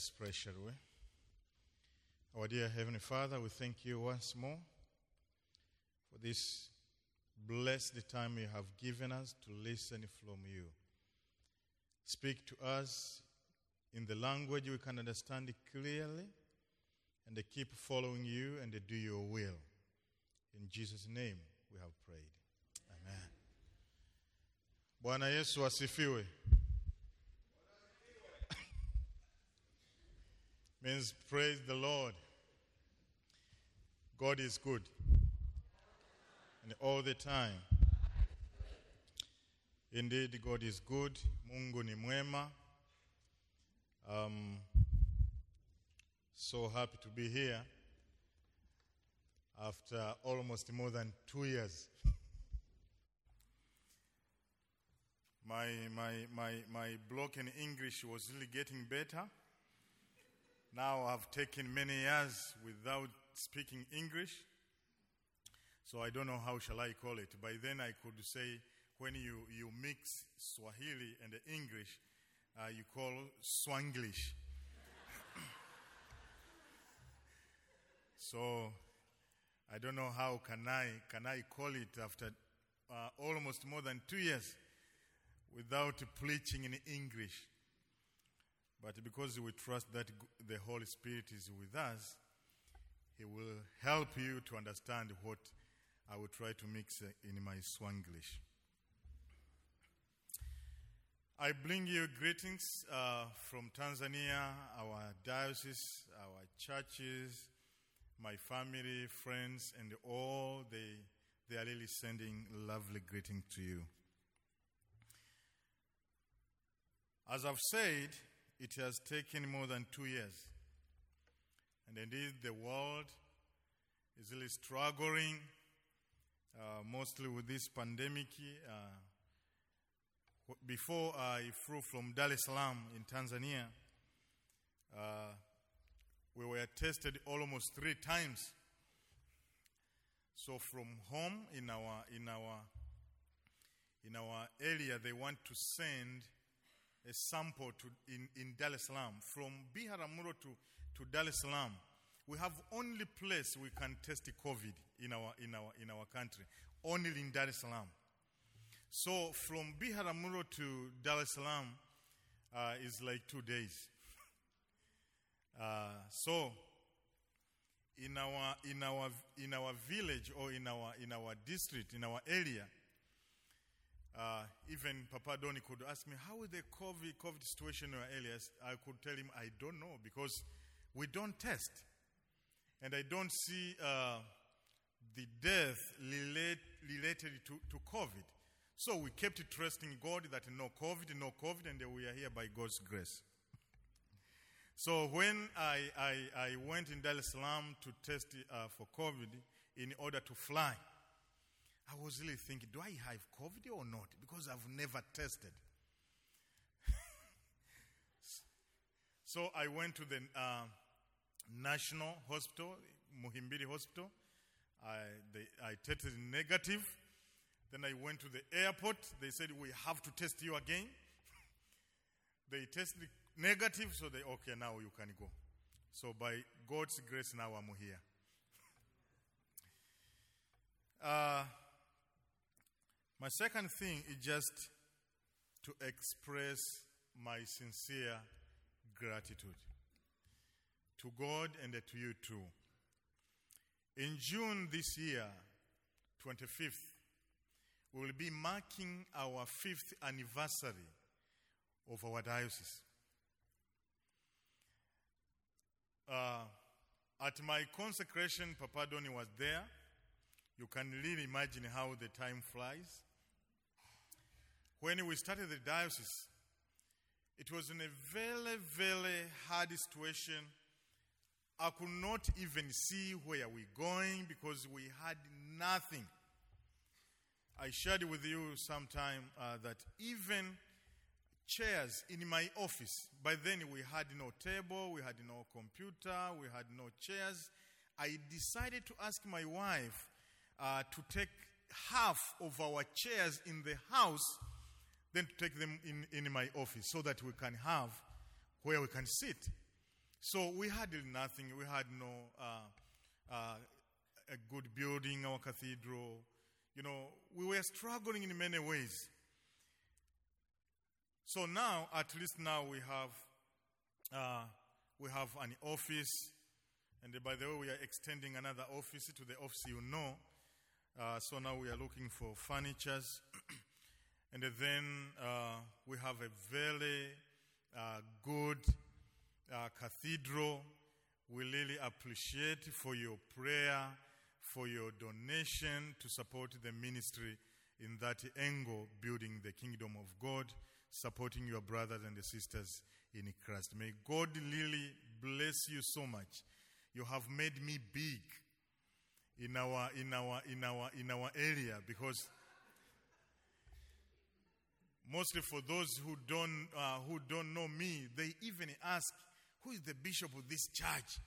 Let's pray, shall we? Our dear Heavenly Father, we thank you once more for this blessed time you have given us to listen from you. Speak to us in the language we can understand clearly and keep following you and do your will. In Jesus' name we have prayed. Amen. Bwana Yesu asifiwe. Means praise the Lord. God is good. And all the time. Indeed, God is good. Mungu ni mwema. Um, so happy to be here after almost more than two years. my, my, my, my broken English was really getting better. Now I've taken many years without speaking English, so I don't know how shall I call it. By then I could say when you, you mix Swahili and English, uh, you call Swanglish. so I don't know how can I can I call it after uh, almost more than two years without preaching in English. But because we trust that the Holy Spirit is with us, He will help you to understand what I will try to mix in my Swanglish. I bring you greetings uh, from Tanzania, our diocese, our churches, my family, friends, and all. They, they are really sending lovely greetings to you. As I've said, it has taken more than two years. And indeed, the world is really struggling, uh, mostly with this pandemic. Uh, before I flew from Dar es Salaam in Tanzania, uh, we were tested almost three times. So from home in our in our in our area, they want to send a sample to, in, in Dar es Salaam. From Biharamulo to, to Dar es Salaam, we have only place we can test COVID in our, in our, in our country, only in Dar es Salaam. So from Biharamulo to Dar es Salaam uh, is like two days. Uh, so in our, in, our, in our village or in our, in our district, in our area, uh, even Papa Doni could ask me, How is the COVID, COVID situation in your areas? I could tell him, I don't know because we don't test. And I don't see uh, the death relate, related to, to COVID. So we kept trusting God that no COVID, no COVID, and we are here by God's grace. So when I, I, I went in Dar es Salaam to test uh, for COVID in order to fly, I was really thinking, do I have COVID or not? Because I've never tested. so I went to the uh, National Hospital, Muhimbili Hospital. I, they, I tested negative. Then I went to the airport. They said, We have to test you again. they tested negative, so they, okay, now you can go. So by God's grace, now I'm here. uh, my second thing is just to express my sincere gratitude to God and to you too. In June this year, 25th, we will be marking our fifth anniversary of our diocese. Uh, at my consecration, Papa Doni was there. You can really imagine how the time flies. When we started the diocese, it was in a very, very hard situation. I could not even see where we're going because we had nothing. I shared with you sometime uh, that even chairs in my office, by then we had no table, we had no computer, we had no chairs. I decided to ask my wife uh, to take half of our chairs in the house, then to take them in, in my office so that we can have where we can sit. So we had nothing. We had no uh, uh, a good building, our cathedral. You know, we were struggling in many ways. So now, at least now, we have uh, we have an office, and by the way, we are extending another office to the office you know. Uh, so now we are looking for furnitures, and then uh, we have a very uh, good uh, cathedral. We really appreciate for your prayer, for your donation to support the ministry in that angle, building the kingdom of God, supporting your brothers and the sisters in Christ. May God really bless you so much. You have made me big in our in our in our in our area because mostly for those who don't uh, who don't know me, they even ask, "Who is the bishop of this church?"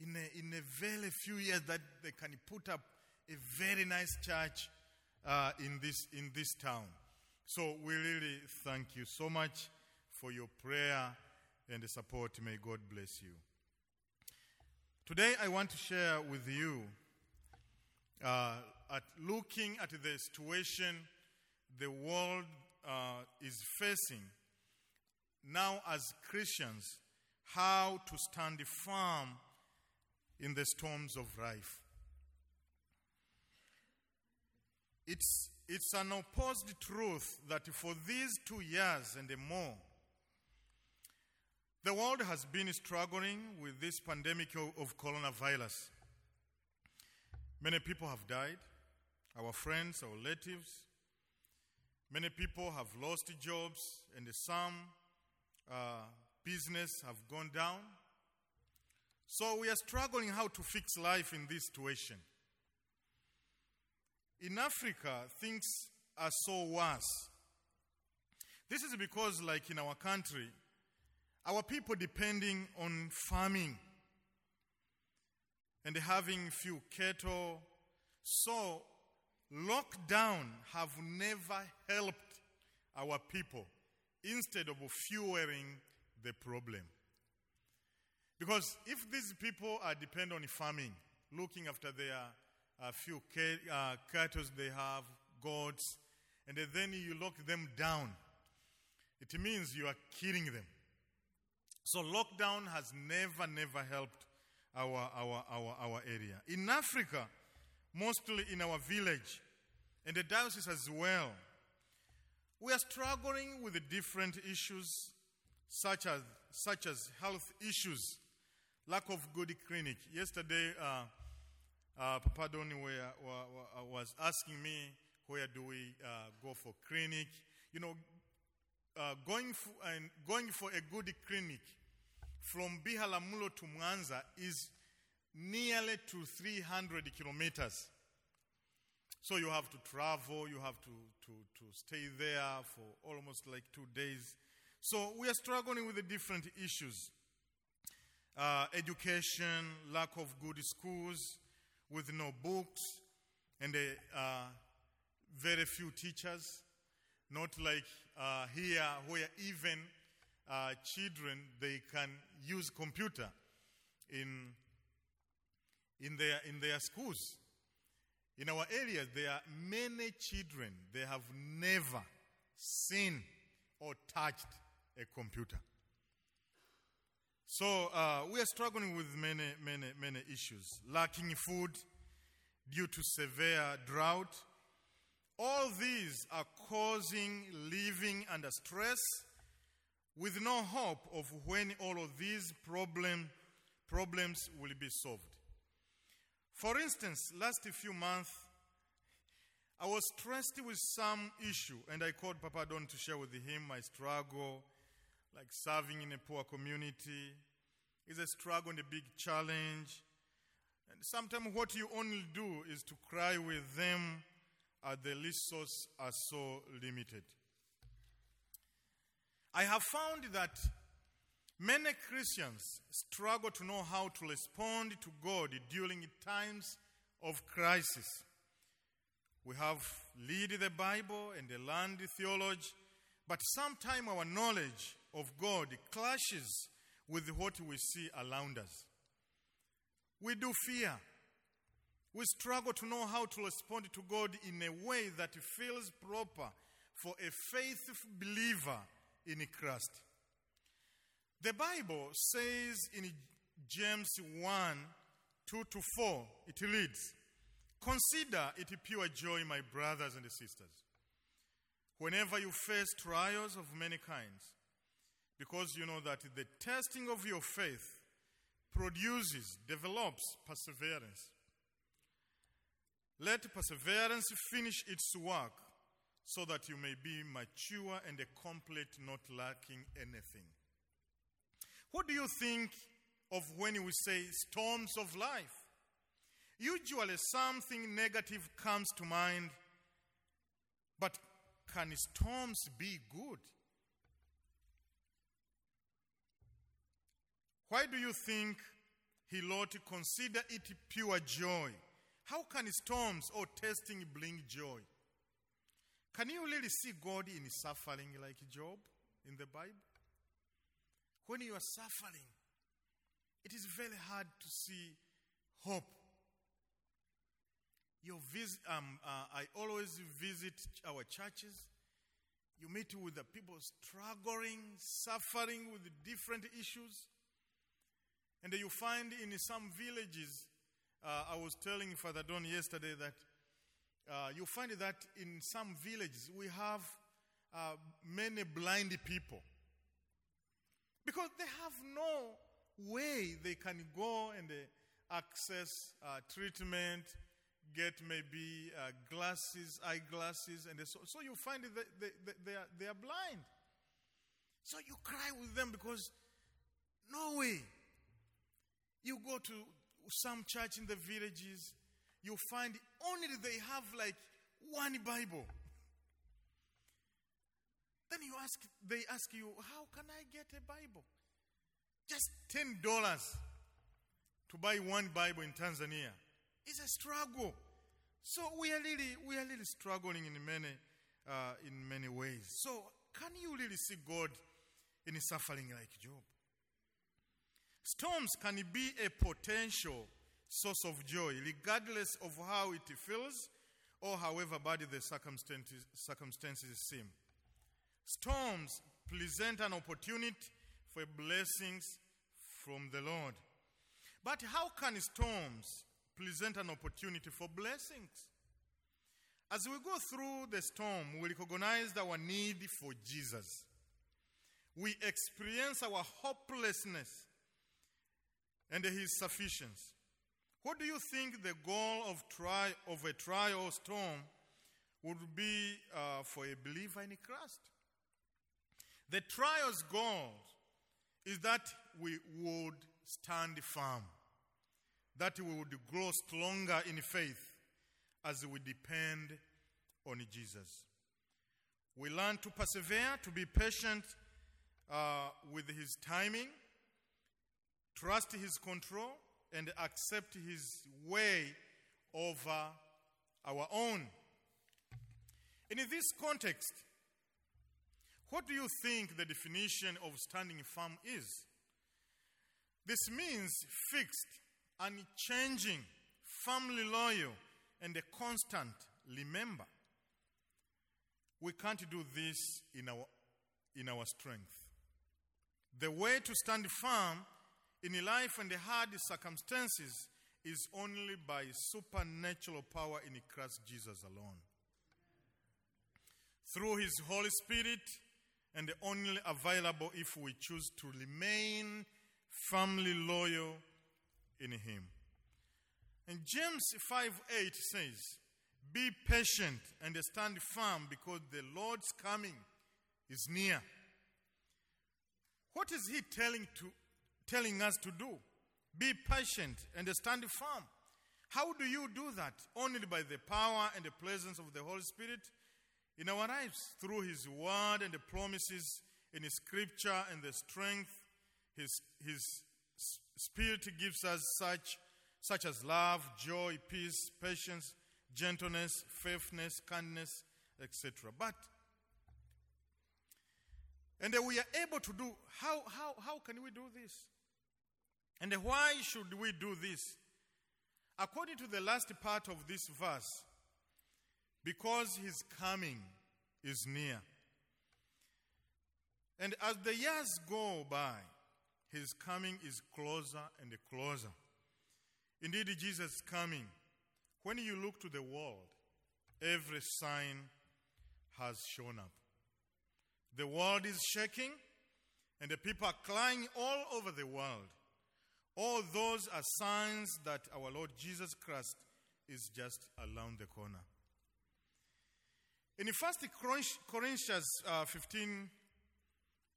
In a, in a very few years, that they can put up a very nice church uh, in this in this town. So we really thank you so much for your prayer and the support. May God bless you. Today, I want to share with you, uh, at looking at the situation the world uh, is facing now as Christians, how to stand firm in the storms of life. It's, it's an opposed truth that for these two years and more, the world has been struggling with this pandemic of, of coronavirus. Many people have died, our friends, our relatives. Many people have lost jobs, and some uh, business have gone down. So we are struggling how to fix life in this situation. In Africa, things are so worse. This is because, like in our country, our people depending on farming and having few cattle. So lockdown have never helped our people instead of fueling the problem. Because if these people are dependent on farming, looking after their uh, few uh, cattle they have, goats, and then you lock them down, it means you are killing them. So lockdown has never, never helped our, our, our, our area. In Africa, mostly in our village, and the diocese as well, we are struggling with the different issues such as, such as health issues, lack of good clinic. Yesterday, uh, uh, Papa Donny was asking me where do we uh, go for clinic. You know, uh, going, for, going for a good clinic from Biharamulo to Mwanza is nearly to 300 kilometers. So you have to travel, you have to, to, to stay there for almost like two days. So we are struggling with the different issues uh, education, lack of good schools with no books, and uh, very few teachers. Not like uh, here, where even uh, children they can use computer in in their in their schools. In our areas, there are many children they have never seen or touched a computer. So uh, we are struggling with many, many, many issues. Lacking food due to severe drought. All these are causing living under stress with no hope of when all of these problem, problems will be solved. For instance, last few months, I was stressed with some issue, and I called Papa Don to share with him my struggle, like serving in a poor community. It's a struggle and a big challenge. And sometimes what you only do is to cry with them as the resources are so limited. I have found that many Christians struggle to know how to respond to God during times of crisis. We have read the Bible and learned theology, but sometimes our knowledge of God clashes with what we see around us. We do fear. We struggle to know how to respond to God in a way that feels proper for a faithful believer in Christ. The Bible says in James 1 2 to 4, it reads, Consider it pure joy, my brothers and sisters, whenever you face trials of many kinds, because you know that the testing of your faith produces, develops perseverance. Let perseverance finish its work so that you may be mature and complete, not lacking anything. What do you think of when we say storms of life? Usually something negative comes to mind, but can storms be good? Why do you think he Lord Consider it pure joy? How can storms or testing bring joy? Can you really see God in suffering like Job in the Bible? When you are suffering, it is very hard to see hope. Visit, um, uh, I always visit our churches. You meet with the people struggling, suffering with different issues. And you find in some villages, uh, I was telling Father Don yesterday that uh, you find that in some villages we have uh, many blind people because they have no way they can go and uh, access uh, treatment, get maybe uh, glasses, eyeglasses, and so, so you find that they, they, they, are, they are blind. So you cry with them because no way you go to some church in the villages, you find only they have like one Bible. Then you ask, they ask you, how can I get a Bible? Just ten dollars to buy one Bible in Tanzania. It's a struggle. So we are really, we are really struggling in many, uh, in many ways. So can you really see God in suffering like Job? Storms can be a potential source of joy, regardless of how it feels or however bad the circumstances, circumstances seem. Storms present an opportunity for blessings from the Lord. But how can storms present an opportunity for blessings? As we go through the storm, we recognize our need for Jesus. We experience our hopelessness and his sufficiency. What do you think the goal of, of a trial storm would be uh, for a believer in Christ? The trial's goal is that we would stand firm, that we would grow stronger in faith as we depend on Jesus. We learn to persevere, to be patient uh, with His timing trust His control, and accept His way over our own. And in this context, what do you think the definition of standing firm is? This means fixed, unchanging, firmly loyal, and a constant remember. We can't do this in our, in our strength. The way to stand firm in life and the hard circumstances is only by supernatural power in Christ Jesus alone. Through His Holy Spirit, and only available if we choose to remain firmly loyal in Him. And James 5 8 says, Be patient and stand firm because the Lord's coming is near. What is He telling to, telling us to do. Be patient and stand firm. How do you do that? Only by the power and the presence of the Holy Spirit in our lives, through His word and the promises in His scripture and the strength His, His Spirit gives us, such, such as love, joy, peace, patience, gentleness, faithfulness, kindness, etc. But And we are able to do, how, how, how can we do this? And why should we do this? According to the last part of this verse, because his coming is near. And as the years go by, his coming is closer and closer. Indeed, Jesus' coming, when you look to the world, every sign has shown up. The world is shaking, and the people are crying all over the world. All those are signs that our Lord Jesus Christ is just around the corner. In 1 Corinthians uh, 15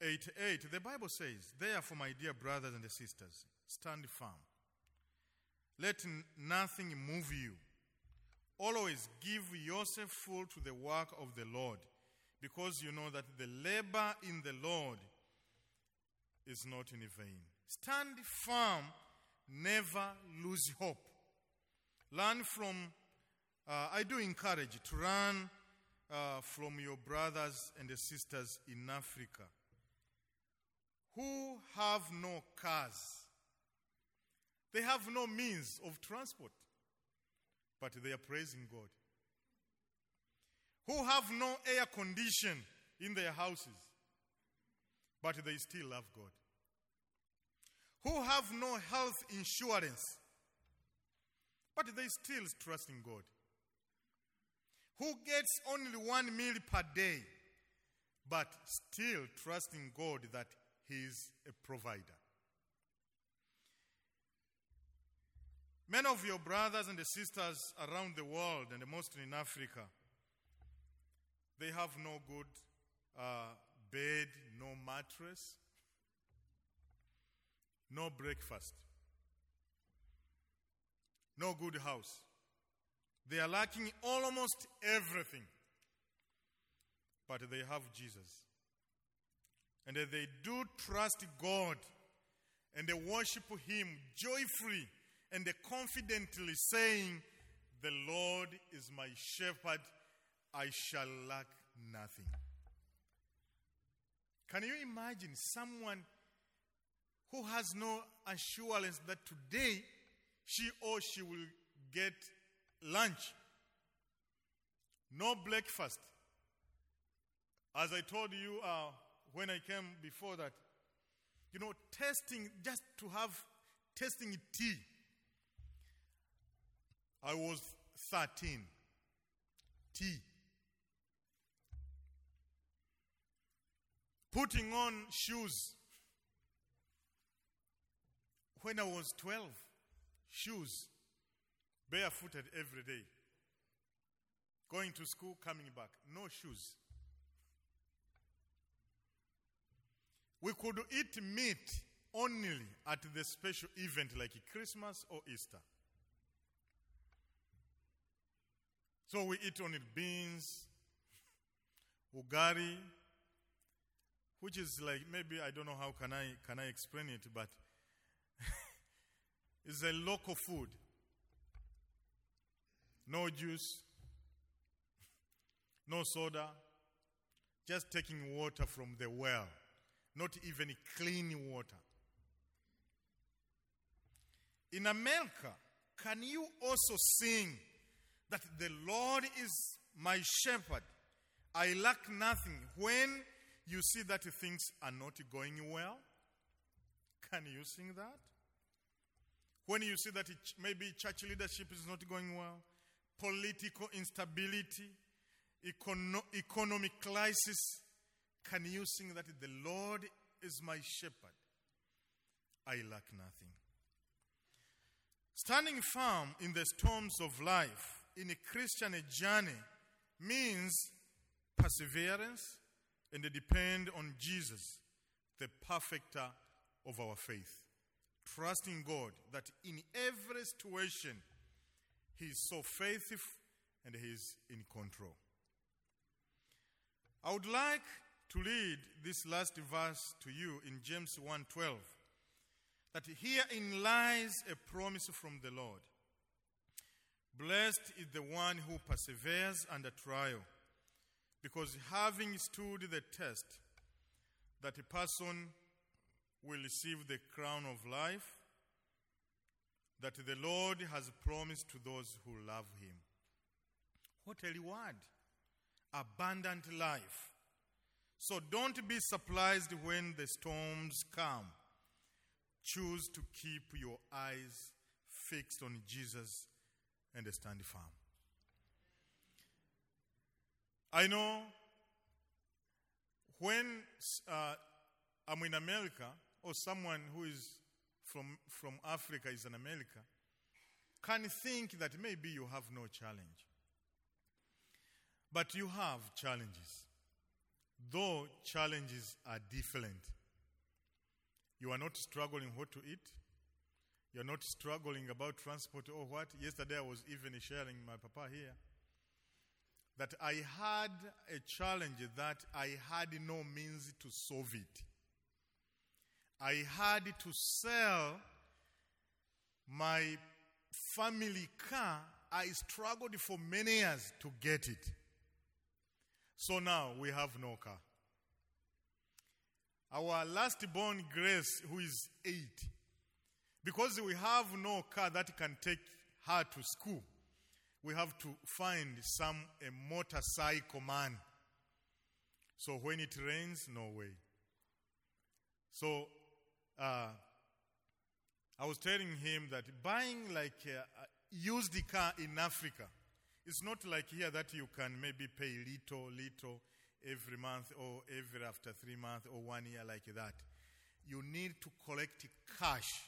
8, 8, the Bible says, Therefore, my dear brothers and sisters, stand firm. Let nothing move you. Always give yourself full to the work of the Lord, because you know that the labor in the Lord is not in vain. Stand firm, never lose hope. Learn from, uh, I do encourage to learn uh, from your brothers and sisters in Africa who have no cars. They have no means of transport, but they are praising God. Who have no air condition in their houses, but they still love God. Who have no health insurance, but they still trust in God. Who gets only one meal per day, but still trusting God that He is a provider. Many of your brothers and sisters around the world, and mostly in Africa, they have no good uh, bed, no mattress, no breakfast, no good house. They are lacking almost everything, but they have Jesus. And they do trust God and they worship Him joyfully and they confidently saying, The Lord is my shepherd, I shall lack nothing. Can you imagine someone who has no assurance that today she or she will get lunch? No breakfast. As I told you, uh, when I came before that, you know, testing, just to have testing tea. I was 13. Tea. Putting on shoes. When I was 12, shoes. Barefooted every day. Going to school, coming back. No shoes. We could eat meat only at the special event like Christmas or Easter. So we eat only beans, ugari, which is like maybe I don't know how can I can I explain it, but it's a local food. No juice, no soda, just taking water from the well not even clean water. In America, can you also sing that the Lord is my shepherd? I lack nothing when you see that things are not going well? Can you sing that? When you see that maybe church leadership is not going well, political instability, econo- economic crisis, can you sing that the Lord is my shepherd? I lack nothing. Standing firm in the storms of life in a Christian journey means perseverance and depend on Jesus, the perfecter of our faith. Trusting God that in every situation He is so faithful and He is in control. I would like to read this last verse to you in James 1:12 that herein lies a promise from the Lord. Blessed is the one who perseveres under trial, because having stood the test, that a person will receive the crown of life that the Lord has promised to those who love Him. What a reward! Abundant life. So don't be surprised when the storms come. Choose to keep your eyes fixed on Jesus and stand firm. I know when uh, I'm in America or someone who is from, from Africa is in America can think that maybe you have no challenge. But you have challenges. Though challenges are different. You are not struggling what to eat. You're not struggling about transport or what. Yesterday I was even sharing my papa here that I had a challenge that I had no means to solve it. I had to sell my family car. I struggled for many years to get it. So now we have no car. Our last born Grace, who is eight, because we have no car that can take her to school, we have to find some a motorcycle man. So when it rains, no way. So uh, I was telling him that buying like a, a used car in Africa, it's not like here that you can maybe pay little, little every month or every after three months or one year like that. You need to collect cash.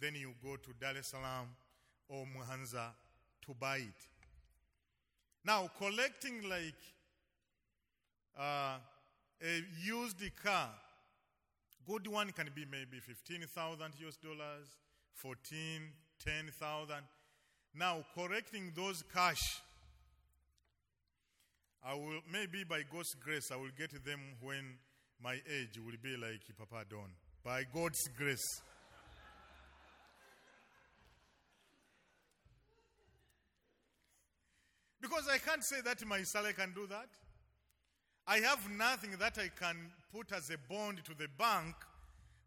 Then you go to Dar es Salaam or Mwanza to buy it. Now, collecting like uh, a used car, good one can be maybe 15,000 US dollars, 14, 10,000. Now, correcting those cash, I will, maybe by God's grace, I will get them when my age will be like Papa Don. By God's grace. Because I can't say that my salary can do that. I have nothing that I can put as a bond to the bank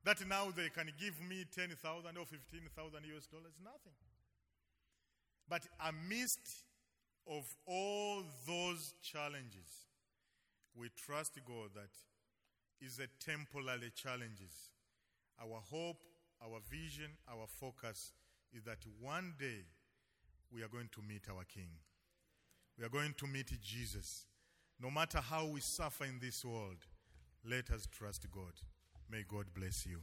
that now they can give me 10,000 or 15,000 US dollars. Nothing. But amidst of all those challenges, we trust God that is a temporary challenges. Our hope, our vision, our focus is that one day we are going to meet our King. We are going to meet Jesus. No matter how we suffer in this world, let us trust God. May God bless you.